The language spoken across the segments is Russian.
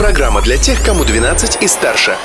Программа для тех, кому 12 и старше.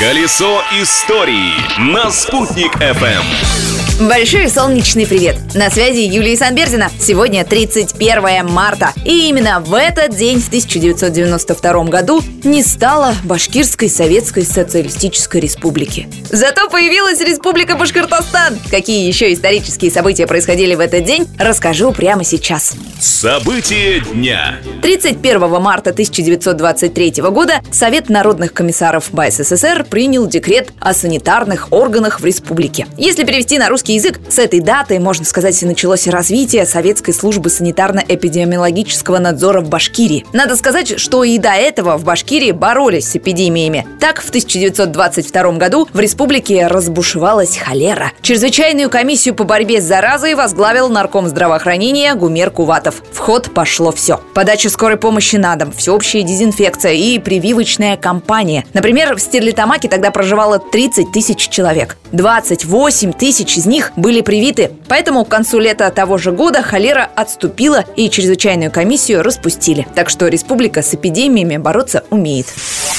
Колесо истории на «Спутник FM. Большой солнечный привет! На связи Юлия Санбердина. Сегодня 31 марта. И именно в этот день, в 1992 году, не стало Башкирской Советской Социалистической Республики. Зато появилась Республика Башкортостан. Какие еще исторические события происходили в этот день, расскажу прямо сейчас. События дня. 31 марта 1923 года Совет народных комиссаров БССР принял декрет о санитарных органах в республике. Если перевести на русский язык, с этой даты, можно сказать, началось развитие Советской службы санитарно-эпидемиологического надзора в Башкирии. Надо сказать, что и до этого в Башкирии боролись с эпидемиями. Так, в 1922 году в республике разбушевалась холера. Чрезвычайную комиссию по борьбе с заразой возглавил нарком здравоохранения Гумер Куватов. В ход пошло все. Подача скорой помощи на дом, всеобщая дезинфекция и прививочная кампания. Например, в Стерлитамаке тогда проживало 30 тысяч человек. 28 тысяч из них были привиты. Поэтому к концу лета того же года холера отступила и чрезвычайную комиссию распустили. Так что республика с эпидемиями бороться умеет.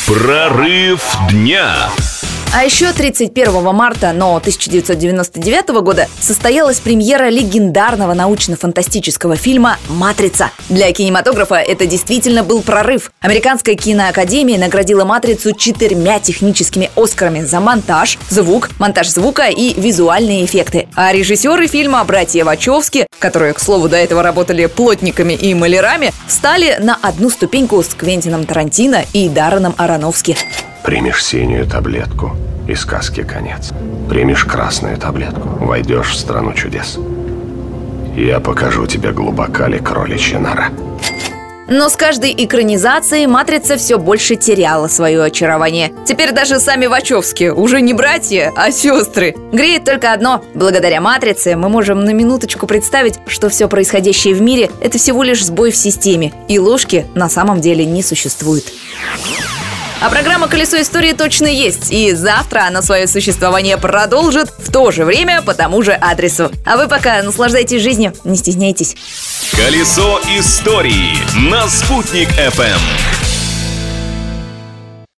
Прорыв дня. А еще 31 марта, но 1999 года состоялась премьера легендарного научно-фантастического фильма «Матрица». Для кинематографа это действительно был прорыв. Американская киноакадемия наградила «Матрицу» четырьмя техническими «Оскарами» за монтаж, звук, монтаж звука и визуальные эффекты. А режиссеры фильма «Братья Вачовски», которые, к слову, до этого работали плотниками и малярами, встали на одну ступеньку с Квентином Тарантино и Дарреном Аронофски. Примешь синюю таблетку, и сказки конец. Примешь красную таблетку, войдешь в страну чудес. Я покажу тебе глубока ли кроличья нора. Но с каждой экранизацией «Матрица» все больше теряла свое очарование. Теперь даже сами Вачовски уже не братья, а сестры. Греет только одно. Благодаря «Матрице» мы можем на минуточку представить, что все происходящее в мире – это всего лишь сбой в системе, и ложки на самом деле не существует. А программа «Колесо истории» точно есть. И завтра она свое существование продолжит в то же время по тому же адресу. А вы пока наслаждайтесь жизнью, не стесняйтесь. Колесо истории на «Спутник FM.